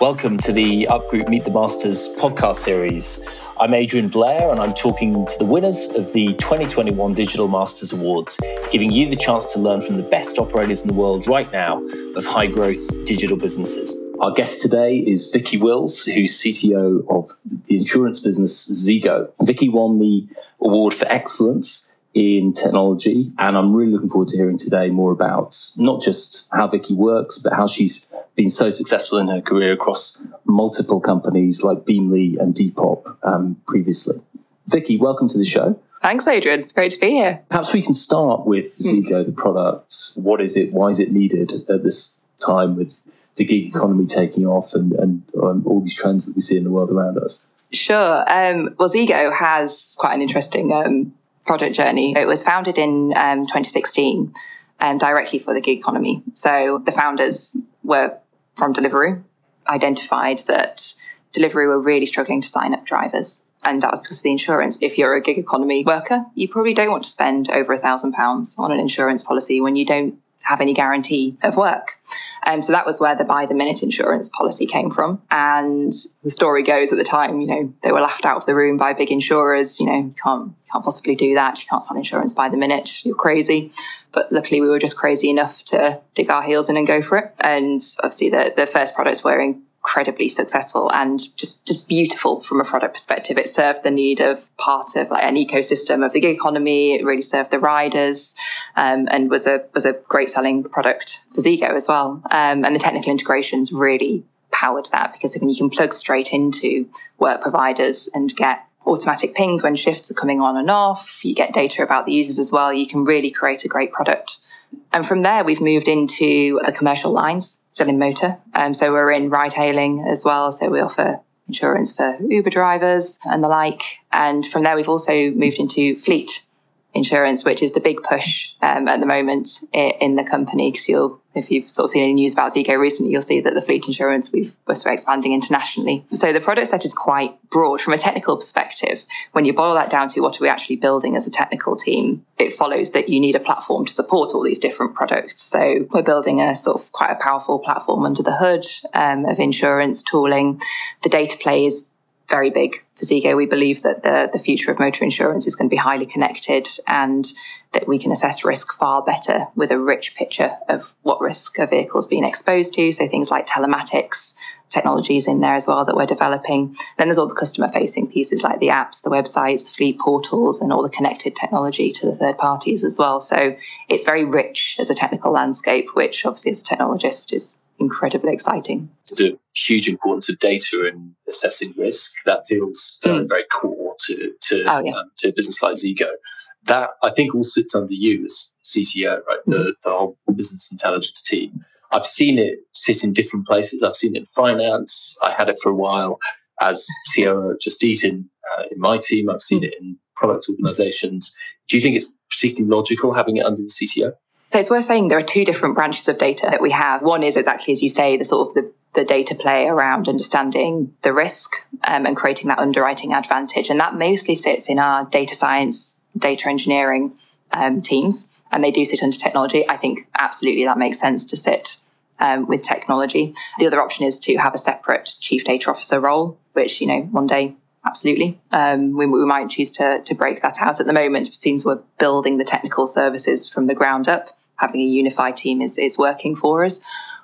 Welcome to the Up Group Meet the Masters podcast series. I'm Adrian Blair, and I'm talking to the winners of the 2021 Digital Masters Awards, giving you the chance to learn from the best operators in the world right now of high growth digital businesses. Our guest today is Vicky Wills, who's CTO of the insurance business Zego. Vicky won the award for excellence in technology. And I'm really looking forward to hearing today more about not just how Vicky works, but how she's been so successful in her career across multiple companies like Beamly and Depop um, previously. Vicky, welcome to the show. Thanks, Adrian. Great to be here. Perhaps we can start with hmm. Zego, the product. What is it? Why is it needed at this time with the gig economy taking off and, and um, all these trends that we see in the world around us? Sure. Um, well, Zego has quite an interesting um, product journey. It was founded in um, 2016 um, directly for the gig economy. So the founders were from Deliveroo, identified that Deliveroo were really struggling to sign up drivers. And that was because of the insurance. If you're a gig economy worker, you probably don't want to spend over a thousand pounds on an insurance policy when you don't have any guarantee of work. Um, so that was where the by the minute insurance policy came from. And the story goes at the time, you know, they were laughed out of the room by big insurers. You know, you can't, can't possibly do that. You can't sell insurance by the minute. You're crazy. But luckily, we were just crazy enough to dig our heels in and go for it. And obviously, the, the first products were in incredibly successful and just just beautiful from a product perspective. It served the need of part of like an ecosystem of the gig economy. It really served the riders, um, and was a was a great selling product for Zego as well. Um, and the technical integrations really powered that because when you can plug straight into work providers and get automatic pings when shifts are coming on and off, you get data about the users as well. You can really create a great product. And from there, we've moved into the commercial lines, still in motor. Um, so we're in ride hailing as well. So we offer insurance for Uber drivers and the like. And from there, we've also moved into fleet insurance, which is the big push um, at the moment in the company. Because you'll, if you've sort of seen any news about Zego recently, you'll see that the fleet insurance we've we're expanding internationally. So the product set is quite broad from a technical perspective. When you boil that down to what are we actually building as a technical team, it follows that you need a platform to support all these different products. So we're building a sort of quite a powerful platform under the hood um, of insurance tooling. The data play is very big for Zego. We believe that the, the future of motor insurance is going to be highly connected and that we can assess risk far better with a rich picture of what risk a vehicle is being exposed to. So things like telematics, technologies in there as well that we're developing. Then there's all the customer facing pieces like the apps, the websites, fleet portals, and all the connected technology to the third parties as well. So it's very rich as a technical landscape, which obviously as a technologist is incredibly exciting. The huge importance of data and assessing risk that feels very, mm. very core to to, oh, yeah. um, to a business like Zego. That I think all sits under you as CTO, right? The, mm. the whole business intelligence team. I've seen it sit in different places. I've seen it in finance. I had it for a while as COO Just Eat in, uh, in my team. I've seen mm. it in product organizations. Do you think it's particularly logical having it under the CTO? So it's worth saying there are two different branches of data that we have. One is exactly as you say, the sort of the, the data play around understanding the risk um, and creating that underwriting advantage. And that mostly sits in our data science, data engineering um, teams. And they do sit under technology. I think absolutely that makes sense to sit um, with technology. The other option is to have a separate chief data officer role, which, you know, one day absolutely. Um, we, we, might choose to, to break that out at the moment. It seems we're building the technical services from the ground up having a unified team is, is working for us.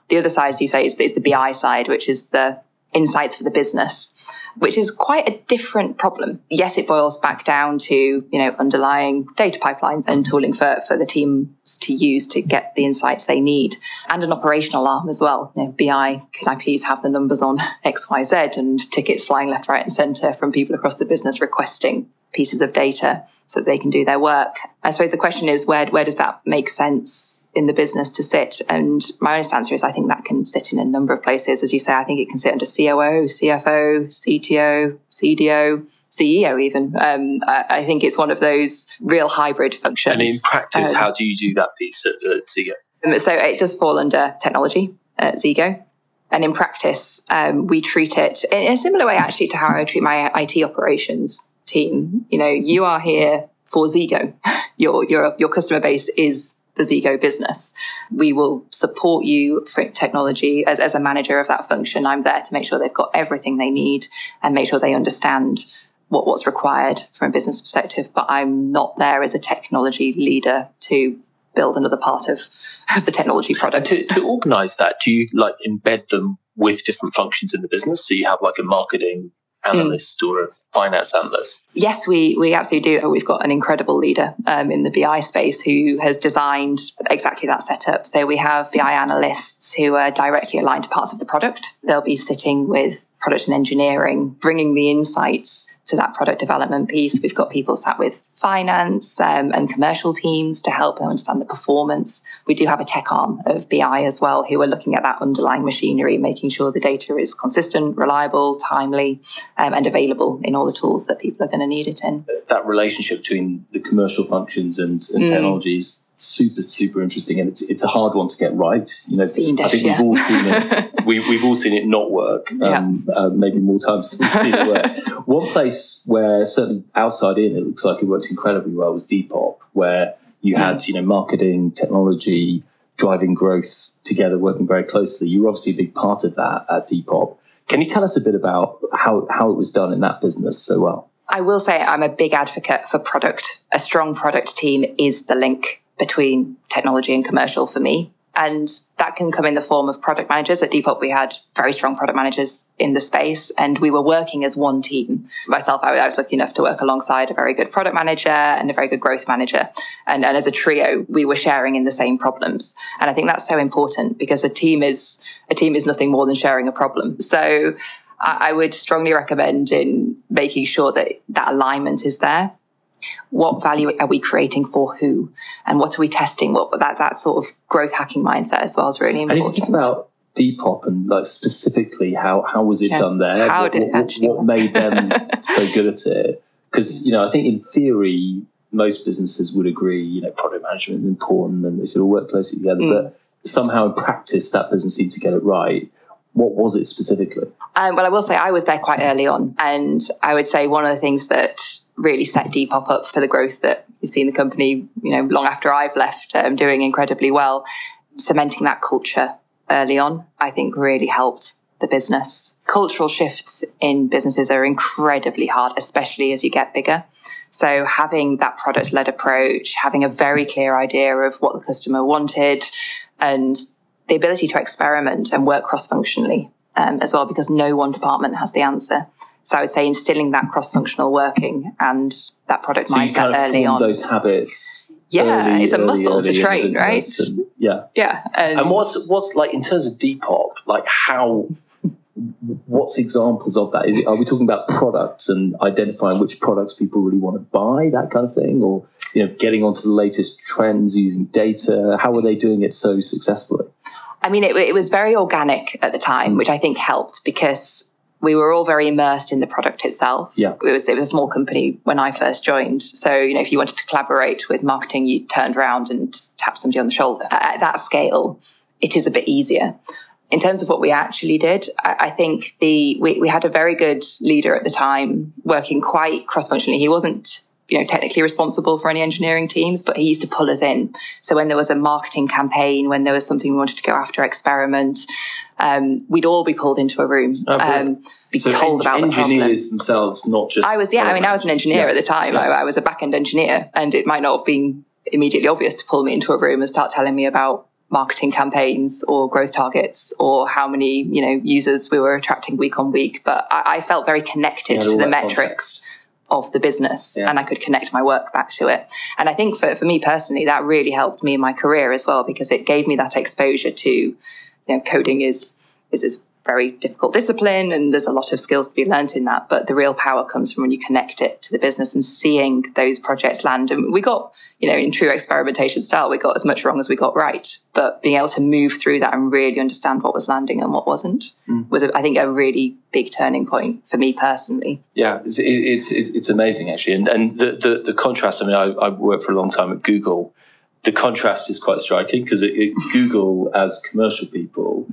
The other side, as you say, is, is the BI side, which is the insights for the business, which is quite a different problem. Yes, it boils back down to, you know, underlying data pipelines and tooling for, for the teams to use to get the insights they need and an operational arm as well. You know, BI, can I please have the numbers on XYZ and tickets flying left, right and center from people across the business requesting pieces of data so that they can do their work. I suppose the question is where where does that make sense in the business to sit? And my honest answer is I think that can sit in a number of places. As you say, I think it can sit under COO, CFO, CTO, CDO. CEO, even. Um, I, I, think it's one of those real hybrid functions. And in practice, um, how do you do that piece at, at Zego? Um, so it does fall under technology at Zego. And in practice, um, we treat it in a similar way, actually, to how I treat my IT operations team. You know, you are here for Zego. Your your your customer base is the Zego business. We will support you for technology as, as a manager of that function. I'm there to make sure they've got everything they need and make sure they understand what, what's required from a business perspective. But I'm not there as a technology leader to build another part of, of the technology product. to, to organize that, do you like embed them with different functions in the business? So you have like a marketing analyst mm. or a finance analyst? Yes, we, we absolutely do. We've got an incredible leader um, in the BI space who has designed exactly that setup. So we have BI analysts who are directly aligned to parts of the product. They'll be sitting with product and engineering, bringing the insights to that product development piece. We've got people sat with finance um, and commercial teams to help them understand the performance. We do have a tech arm of BI as well who are looking at that underlying machinery, making sure the data is consistent, reliable, timely, um, and available in all the tools that people are going to need it in. That relationship between the commercial functions and, and mm. technologies super super interesting and it's it's a hard one to get right you know. Fiendish, i think we've all seen it. We, we've all seen it not work um, yeah. uh, maybe more times than we've seen it work. One place where certainly outside in it looks like it works incredibly well was depop where you had you know marketing technology driving growth together working very closely. You're obviously a big part of that at depop. Can you tell us a bit about how how it was done in that business so well? I will say I'm a big advocate for product. A strong product team is the link between technology and commercial for me. And that can come in the form of product managers. At Depop, we had very strong product managers in the space, and we were working as one team. Myself, I was lucky enough to work alongside a very good product manager and a very good growth manager. And, and as a trio, we were sharing in the same problems. And I think that's so important because a team is a team is nothing more than sharing a problem. So I, I would strongly recommend in making sure that that alignment is there what value are we creating for who and what are we testing? What that that sort of growth hacking mindset as well is really important and if you think about depop and like specifically how how was it yeah. done there? How what, did what, what made them so good at it? Because you know i think in theory most businesses would agree you know product management is important and they should all work closely together mm. but somehow in practice that doesn't seem to get it right what was it specifically? Um, well, I will say I was there quite early on, and I would say one of the things that really set Depop up for the growth that you see in the company, you know, long after I've left, um, doing incredibly well. Cementing that culture early on, I think really helped the business. Cultural shifts in businesses are incredibly hard, especially as you get bigger. So having that product led approach, having a very clear idea of what the customer wanted and the ability to experiment and work cross functionally um, as well, because no one department has the answer. So I would say instilling that cross-functional working and that product so mindset kind of early on. Those habits. Yeah, early, it's a muscle early, to train, right? And, yeah, yeah. And, and what's what's like in terms of Depop? Like how? what's examples of that? Is it are we talking about products and identifying which products people really want to buy, that kind of thing, or you know, getting onto the latest trends using data? How are they doing it so successfully? I mean, it, it was very organic at the time, which I think helped because we were all very immersed in the product itself. Yeah. It was it was a small company when I first joined. So, you know, if you wanted to collaborate with marketing, you turned around and tapped somebody on the shoulder. At that scale, it is a bit easier. In terms of what we actually did, I, I think the we, we had a very good leader at the time working quite cross-functionally. He wasn't you know technically responsible for any engineering teams but he used to pull us in so when there was a marketing campaign when there was something we wanted to go after experiment um, we'd all be pulled into a room, oh, um, be so told en- about engineers the themselves, not just. I was, yeah. I mean, I was an engineer yeah. at the time. Yeah. I, I, was a back end engineer, and it might not have been immediately obvious to pull me into a room and start telling me about marketing campaigns or growth targets or how many you know users we were attracting week on week. But I, I felt very connected to the metrics. Context of the business yeah. and I could connect my work back to it. And I think for, for me personally, that really helped me in my career as well because it gave me that exposure to you know, coding is is this very difficult discipline and there's a lot of skills to be learnt in that. But the real power comes from when you connect it to the business and seeing those projects land. And we got, you know, in true experimentation style, we got as much wrong as we got right. But being able to move through that and really understand what was landing and what wasn't mm. was, I think, a really big turning point for me personally. Yeah, it's, it's, it's amazing actually. And, and the, the, the contrast, I mean, I, I worked for a long time at Google the contrast is quite striking because Google, as commercial people,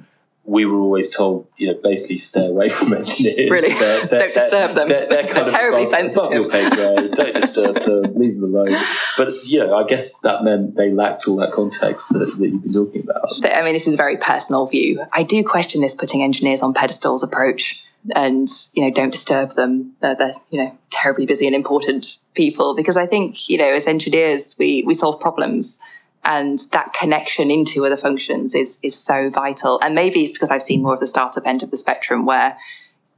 we were always told, you know, basically stay away from engineers. Really? They're, they're, Don't disturb them. They're, they're, they're terribly above, sensitive. Above your pay grade. Don't disturb them. Leave them alone. But, you know, I guess that meant they lacked all that context that, that you've been talking about. I mean, this is a very personal view. I do question this putting engineers on pedestals approach and, you know, don't disturb them. They're, they're you know, terribly busy and important people because I think, you know, as engineers, we, we solve problems and that connection into other functions is is so vital. And maybe it's because i've seen more of the startup end of the spectrum where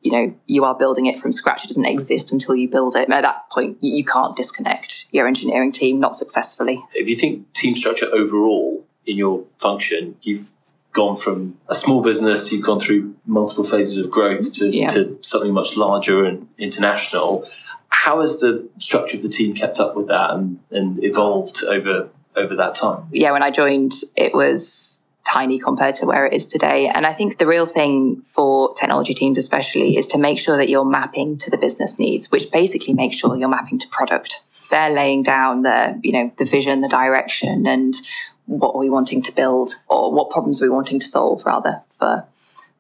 you know you are building it from scratch. It doesn't mm. exist until you build it. And at that point you can't disconnect your engineering team not successfully. If you think team structure overall in your function you've gone from a small business you've gone through multiple phases of growth to, yeah. to something much larger and international. How has the structure of the team kept up with that and, and evolved over over that time? Yeah, when I joined, it was tiny compared to where it is today. And I think the real thing for technology teams, especially, is to make sure that you're mapping to the business needs, which basically makes sure you're mapping to product. They're laying down the, you know, the vision, the direction, and what are we wanting to build, or what problems are we wanting to solve, rather, for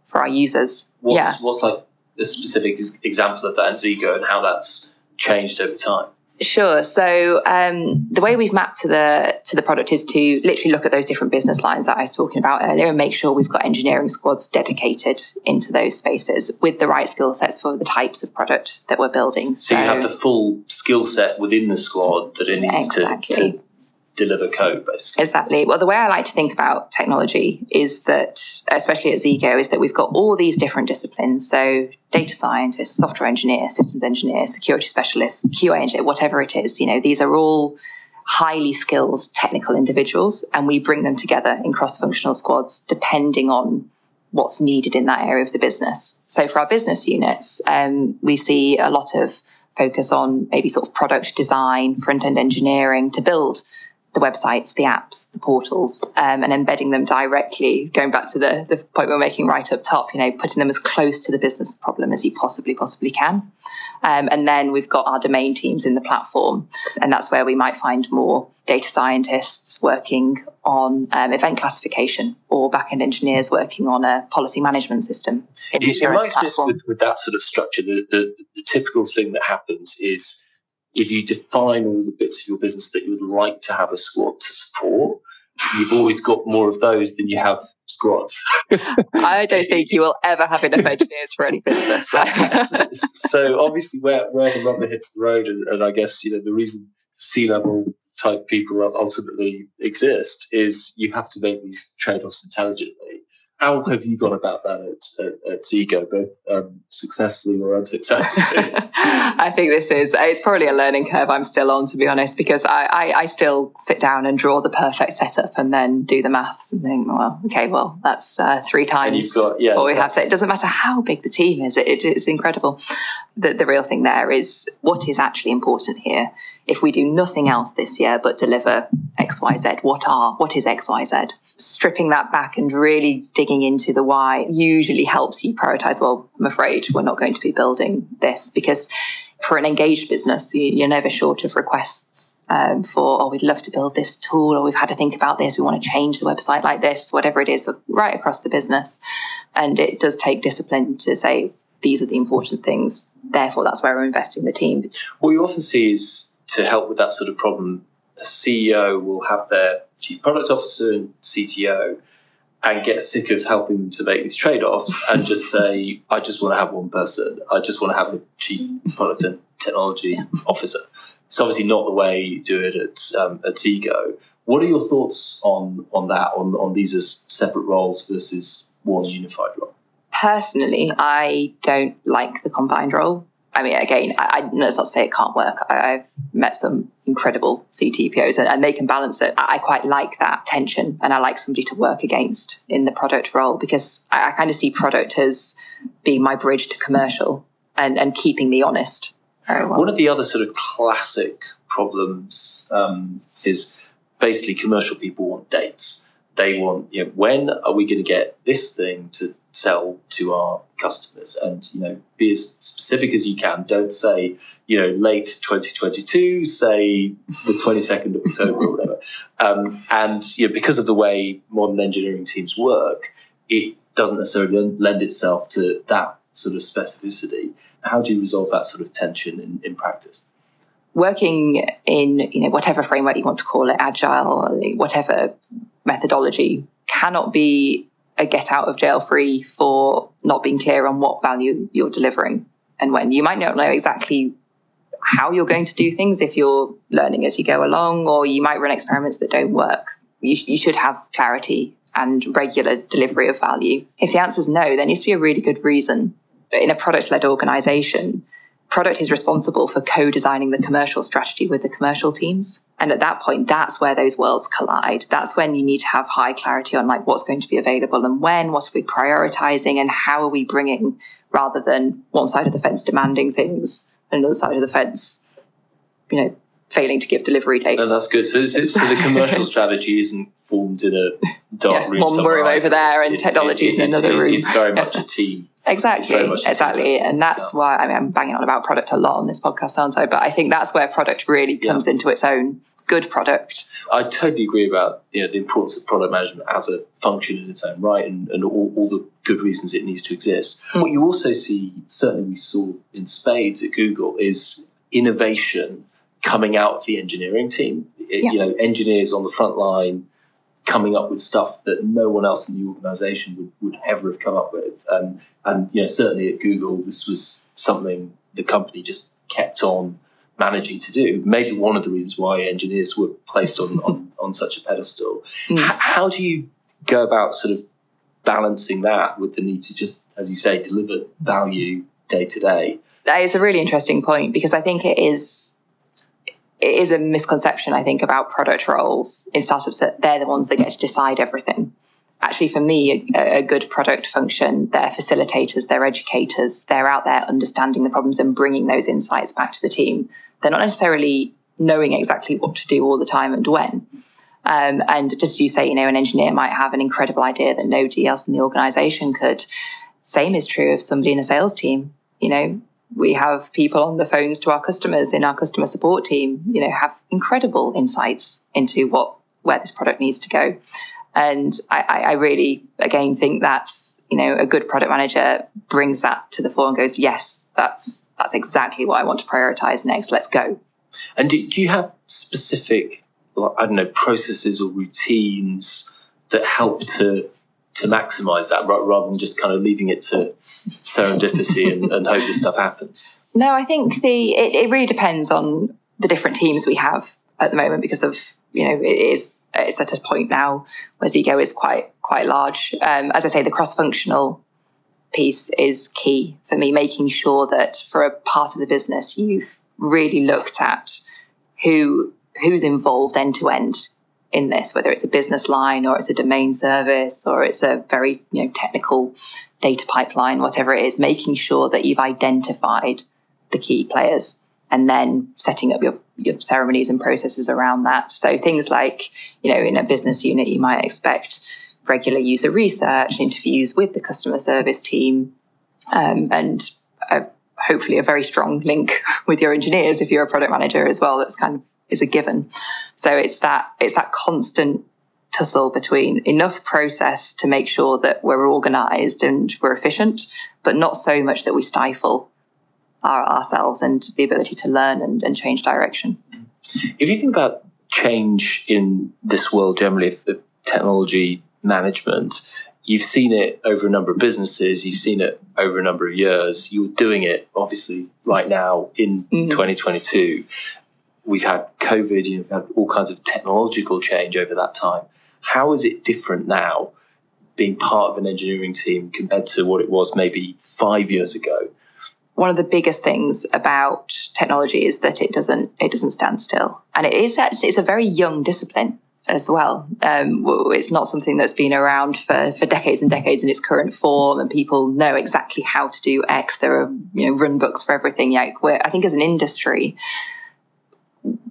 for our users. What's, yeah. what's like a specific example of that in Zego and how that's changed over time? Sure. So um, the way we've mapped to the to the product is to literally look at those different business lines that I was talking about earlier and make sure we've got engineering squads dedicated into those spaces with the right skill sets for the types of product that we're building. So, so you have the full skill set within the squad that it needs exactly. to, to deliver code, basically. Exactly. Well, the way I like to think about technology is that, especially at Zego, is that we've got all these different disciplines. So, data scientists, software engineer, systems engineer, security specialists, QA engineer, whatever it is. You know, these are all highly skilled technical individuals, and we bring them together in cross-functional squads depending on what's needed in that area of the business. So, for our business units, um, we see a lot of focus on maybe sort of product design, front end engineering to build the websites, the apps, the portals, um, and embedding them directly, going back to the, the point we are making right up top, you know, putting them as close to the business problem as you possibly, possibly can. Um, and then we've got our domain teams in the platform, and that's where we might find more data scientists working on um, event classification or backend engineers working on a policy management system. In, in my experience with, with that sort of structure, the, the, the typical thing that happens is if you define all the bits of your business that you would like to have a squad to support, you've always got more of those than you have squads. I don't think you will ever have enough engineers for any business. so obviously, where where the rubber hits the road, and, and I guess you know the reason C-level type people ultimately exist is you have to make these trade offs intelligently how have you gone about that at, at, at both um, successfully or unsuccessfully? I think this is, it's probably a learning curve I'm still on, to be honest, because I, I, I, still sit down and draw the perfect setup and then do the maths and think, well, okay, well, that's uh, three times and you've got, yeah, what exactly. we have to. It doesn't matter how big the team is, it, it, it's incredible. The, the real thing there is what is actually important here. If we do nothing else this year but deliver X, Y, Z, what are, what is X, Y, Z? stripping that back and really digging into the why usually helps you prioritize. Well, I'm afraid we're not going to be building this because for an engaged business, you're never short of requests um, for, oh, we'd love to build this tool, or we've had to think about this, we want to change the website like this, whatever it is, right across the business. And it does take discipline to say, these are the important things. Therefore, that's where we're investing the team. What you often see is to help with that sort of problem, a CEO will have their chief product officer and CTO and get sick of helping them to make these trade offs and just say, I just want to have one person. I just want to have a chief product and technology officer. It's obviously not the way you do it at, um, at Zego. What are your thoughts on, on that, on, on these as separate roles versus one unified role? Personally, I don't like the combined role. I mean, again, I, I, let's not say it can't work. I, have met some incredible CTPOs and, and, they can balance it. I, I, quite like that tension and I like somebody to work against in the product role because I, I kind of see product as being my bridge to commercial and, and keeping me honest. Well. One of the other sort of classic problems um, is basically commercial people want dates. They want, you know, when are we going to get this thing to sell to our customers and you know be as specific as you can don't say you know late 2022 say the 22nd of october or whatever um, and you know because of the way modern engineering teams work it doesn't necessarily lend itself to that sort of specificity. How do you resolve that sort of tension in, in practice? Working in you know whatever framework you want to call it, agile, or whatever methodology, cannot be a get out of jail free for not being clear on what value you're delivering and when. You might not know exactly how you're going to do things if you're learning as you go along, or you might run experiments that don't work. You, you should have clarity and regular delivery of value. If the answer is no, there needs to be a really good reason. In a product led organization, product is responsible for co designing the commercial strategy with the commercial teams. And at that point, that's where those worlds collide. That's when you need to have high clarity on like what's going to be available and when, what are we prioritizing and how are we bringing rather than one side of the fence demanding things and another side of the fence, you know, failing to give delivery dates. And that's good. So, so the commercial strategy isn't formed in a dark yeah, room. One room over there and technology is in another room. It's very much a team. Exactly, exactly. And that's yeah. why I mean, I'm banging on about product a lot on this podcast, aren't I? But I think that's where product really comes yeah. into its own good product. I totally agree about you know, the importance of product management as a function in its own right and, and all, all the good reasons it needs to exist. Mm. What you also see, certainly we saw in spades at Google, is innovation coming out of the engineering team. It, yeah. You know, engineers on the front line coming up with stuff that no one else in the organization would, would ever have come up with. Um, and you know, certainly at Google, this was something the company just kept on managing to do. Maybe one of the reasons why engineers were placed on on, on such a pedestal. Mm. H- how do you go about sort of balancing that with the need to just, as you say, deliver value day to day? That is a really interesting point because I think it is it is a misconception, I think, about product roles in startups that they're the ones that get to decide everything. Actually, for me, a, a, good product function, they're facilitators, they're educators, they're out there understanding the problems and bringing those insights back to the team. They're not necessarily knowing exactly what to do all the time and when. Um, and just as you say, you know, an engineer might have an incredible idea that nobody else in the organization could. Same is true of somebody in a sales team. You know, we have people on the phones to our customers in our customer support team, you know, have incredible insights into what where this product needs to go. And I, I really, again, think that's you know a good product manager brings that to the fore and goes, yes, that's that's exactly what I want to prioritize next. Let's go. And do, do you have specific, I don't know, processes or routines that help to to maximize that rather than just kind of leaving it to serendipity and, and hope this stuff happens? No, I think the it, it, really depends on the different teams we have at the moment because of you know it is it's at a point now where Zego is quite quite large. Um, as I say, the cross functional piece is key for me, making sure that for a part of the business you've really looked at who who's involved end to end in this, whether it's a business line or it's a domain service or it's a very you know technical data pipeline, whatever it is, making sure that you've identified the key players and then setting up your, your ceremonies and processes around that. So things like, you know, in a business unit, you might expect regular user research, interviews with the customer service team, um, and a, hopefully a very strong link with your engineers if you're a product manager as well. That's kind of is a given. So it's that it's that constant tussle between enough process to make sure that we're organized and we're efficient, but not so much that we stifle our, ourselves and the ability to learn and, and, change direction. If you think about change in this world generally of technology management, you've seen it over a number of businesses, you've seen it over a number of years, you're doing it obviously right now in mm-hmm. 2022 we've had COVID, you've had all kinds of technological change over that time. How is it different now being part of an engineering team compared to what it was maybe five years ago? One of the biggest things about technology is that it doesn't it doesn't stand still, and it is actually it's a very young discipline as well. Um, it's not something that's been around for, for decades and decades in its current form, and people know exactly how to do X. There are you know run books for everything. Like I think as an industry,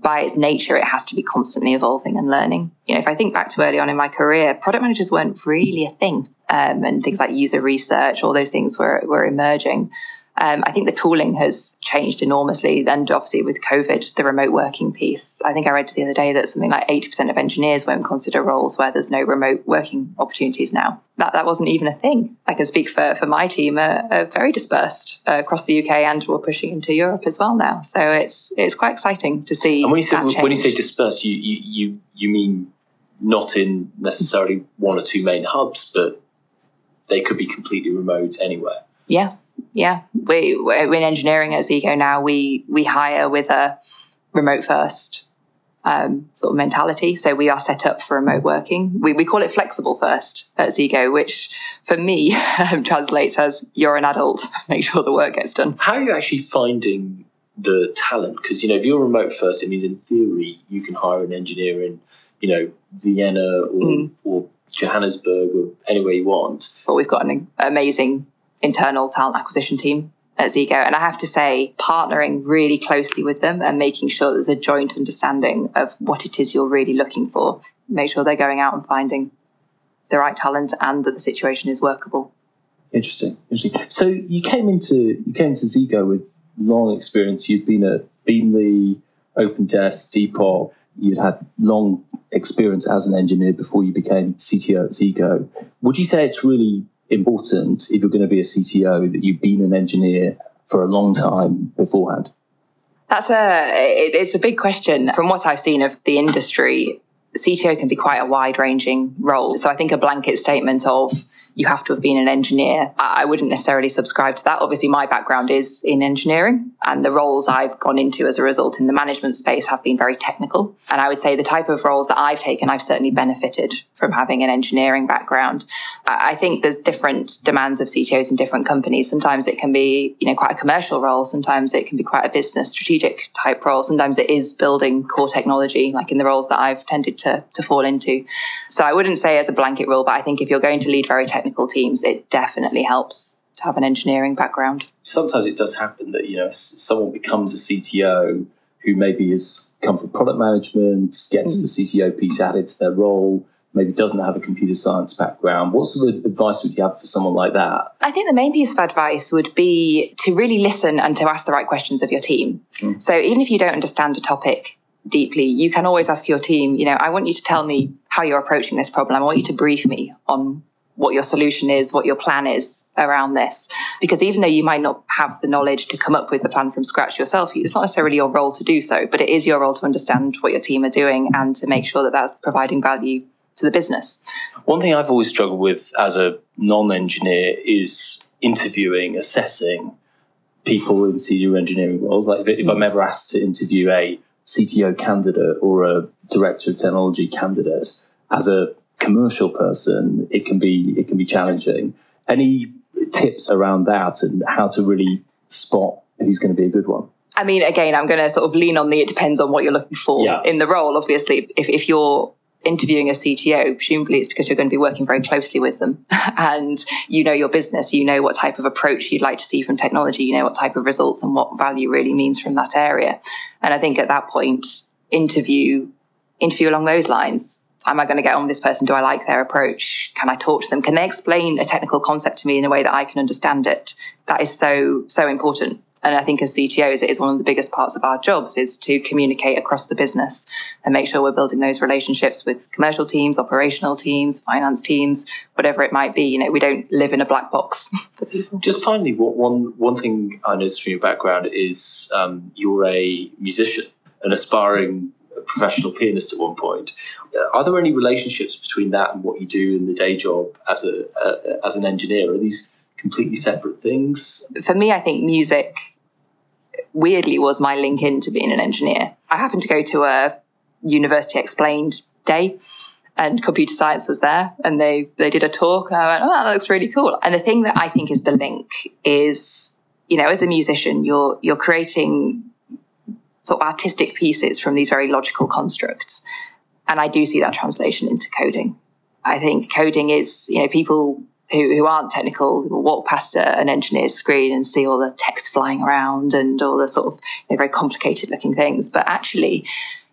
by its nature, it has to be constantly evolving and learning. You know, if I think back to early on in my career, product managers weren't really a thing, um, and things like user research, all those things were were emerging. Um, I think the tooling has changed enormously. And obviously, with COVID, the remote working piece, I think I read the other day that something like 80% of engineers won't consider roles where there's no remote working opportunities now. That, that wasn't even a thing. I can speak for, for my team, are, are very dispersed uh, across the UK and we're pushing into Europe as well now. So it's it's quite exciting to see. And when you say, when you say dispersed, you, you, you, you mean not in necessarily one or two main hubs, but they could be completely remote anywhere. Yeah, yeah. We we're in engineering at Zego now. We we hire with a remote first um, sort of mentality. So we are set up for remote working. We we call it flexible first at Zego, which for me translates as you're an adult. Make sure the work gets done. How are you actually finding the talent? Because you know, if you're remote first, it means in theory you can hire an engineer in you know Vienna or, mm. or Johannesburg or anywhere you want. But we've got an amazing internal talent acquisition team at Zego. And I have to say, partnering really closely with them and making sure there's a joint understanding of what it is you're really looking for. Make sure they're going out and finding the right talent and that the situation is workable. Interesting. Interesting. So you came into you came into Zego with long experience. You'd been at Beamly, OpenDesk, Depop. You'd had long experience as an engineer before you became CTO at Zego. Would you say it's really important if you're going to be a CTO that you've been an engineer for a long time beforehand? That's a it's a big question. From what I've seen of the industry, CTO can be quite a wide ranging role. So I think a blanket statement of you have to have been an engineer. I wouldn't necessarily subscribe to that. Obviously, my background is in engineering, and the roles I've gone into as a result in the management space have been very technical. And I would say the type of roles that I've taken, I've certainly benefited from having an engineering background. I think there's different demands of CTOs in different companies. Sometimes it can be, you know, quite a commercial role. Sometimes it can be quite a business strategic type role. Sometimes it is building core technology, like in the roles that I've tended to, to fall into. So I wouldn't say as a blanket rule, but I think if you're going to lead very technical technical teams, it definitely helps to have an engineering background. Sometimes it does happen that, you know, someone becomes a CTO who maybe has come from product management, gets mm. the CTO piece added to their role, maybe doesn't have a computer science background. What sort of advice would you have for someone like that? I think the main piece of advice would be to really listen and to ask the right questions of your team. Mm. So even if you don't understand a topic deeply, you can always ask your team, you know, I want you to tell me how you're approaching this problem. I want you to brief me on what your solution is, what your plan is around this. Because even though you might not have the knowledge to come up with the plan from scratch yourself, it's not necessarily your role to do so, but it is your role to understand what your team are doing and to make sure that that's providing value to the business. One thing I've always struggled with as a non engineer is interviewing, assessing people in senior engineering roles. Like if, I'm ever asked to interview a CTO candidate or a director of technology candidate as a commercial person, it can be it can be challenging. Any tips around that and how to really spot who's going to be a good one? I mean, again, I'm going to sort of lean on the it depends on what you're looking for yeah. in the role. Obviously, if, if you're interviewing a CTO, presumably it's because you're going to be working very closely with them and you know your business, you know what type of approach you'd like to see from technology, you know what type of results and what value really means from that area. And I think at that point, interview interview along those lines am I going to get on with this person? Do I like their approach? Can I talk to them? Can they explain a technical concept to me in a way that I can understand it? That is so, so important. And I think as CTOs, it is one of the biggest parts of our jobs is to communicate across the business and make sure we're building those relationships with commercial teams, operational teams, finance teams, whatever it might be. You know, we don't live in a black box. Just finally, one, one thing I noticed from your background is um, you're a musician, an aspiring professional pianist at one point. Are there any relationships between that and what you do in the day job as a uh, as an engineer? Are these completely separate things? For me, I think music weirdly was my link into being an engineer. I happened to go to a university explained day and computer science was there and they they did a talk and I went, oh, that looks really cool. And the thing that I think is the link is, you know, as a musician, you're you're creating sort of artistic pieces from these very logical constructs. And I do see that translation into coding. I think coding is, you know, people who, who aren't technical walk past a, an engineer's screen and see all the text flying around and all the sort of you know, very complicated looking things. But actually,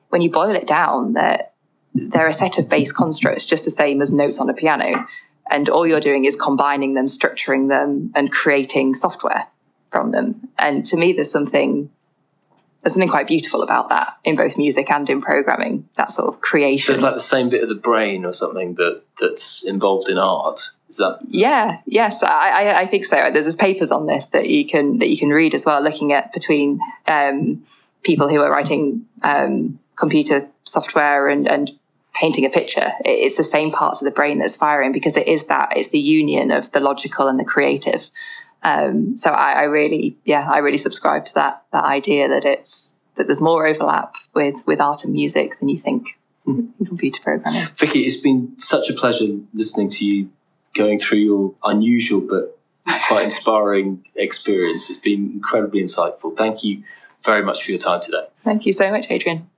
when you boil it down, they're, they're a set of base constructs, just the same as notes on a piano. And all you're doing is combining them, structuring them, and creating software from them. And to me, there's something there's something quite beautiful about that in both music and in programming. That sort of creation. So it's like the same bit of the brain or something that that's involved in art. Is that? Yeah. Yes, I, I, I think so. There's, there's papers on this that you can that you can read as well, looking at between um, people who are writing um, computer software and and painting a picture. It's the same parts of the brain that's firing because it is that it's the union of the logical and the creative. Um, so I, I, really, yeah, I really subscribe to that that idea that it's that there's more overlap with with art and music than you think mm. in computer programming. Vicky, it's been such a pleasure listening to you going through your unusual but quite inspiring experience. It's been incredibly insightful. Thank you very much for your time today. Thank you so much, Adrian.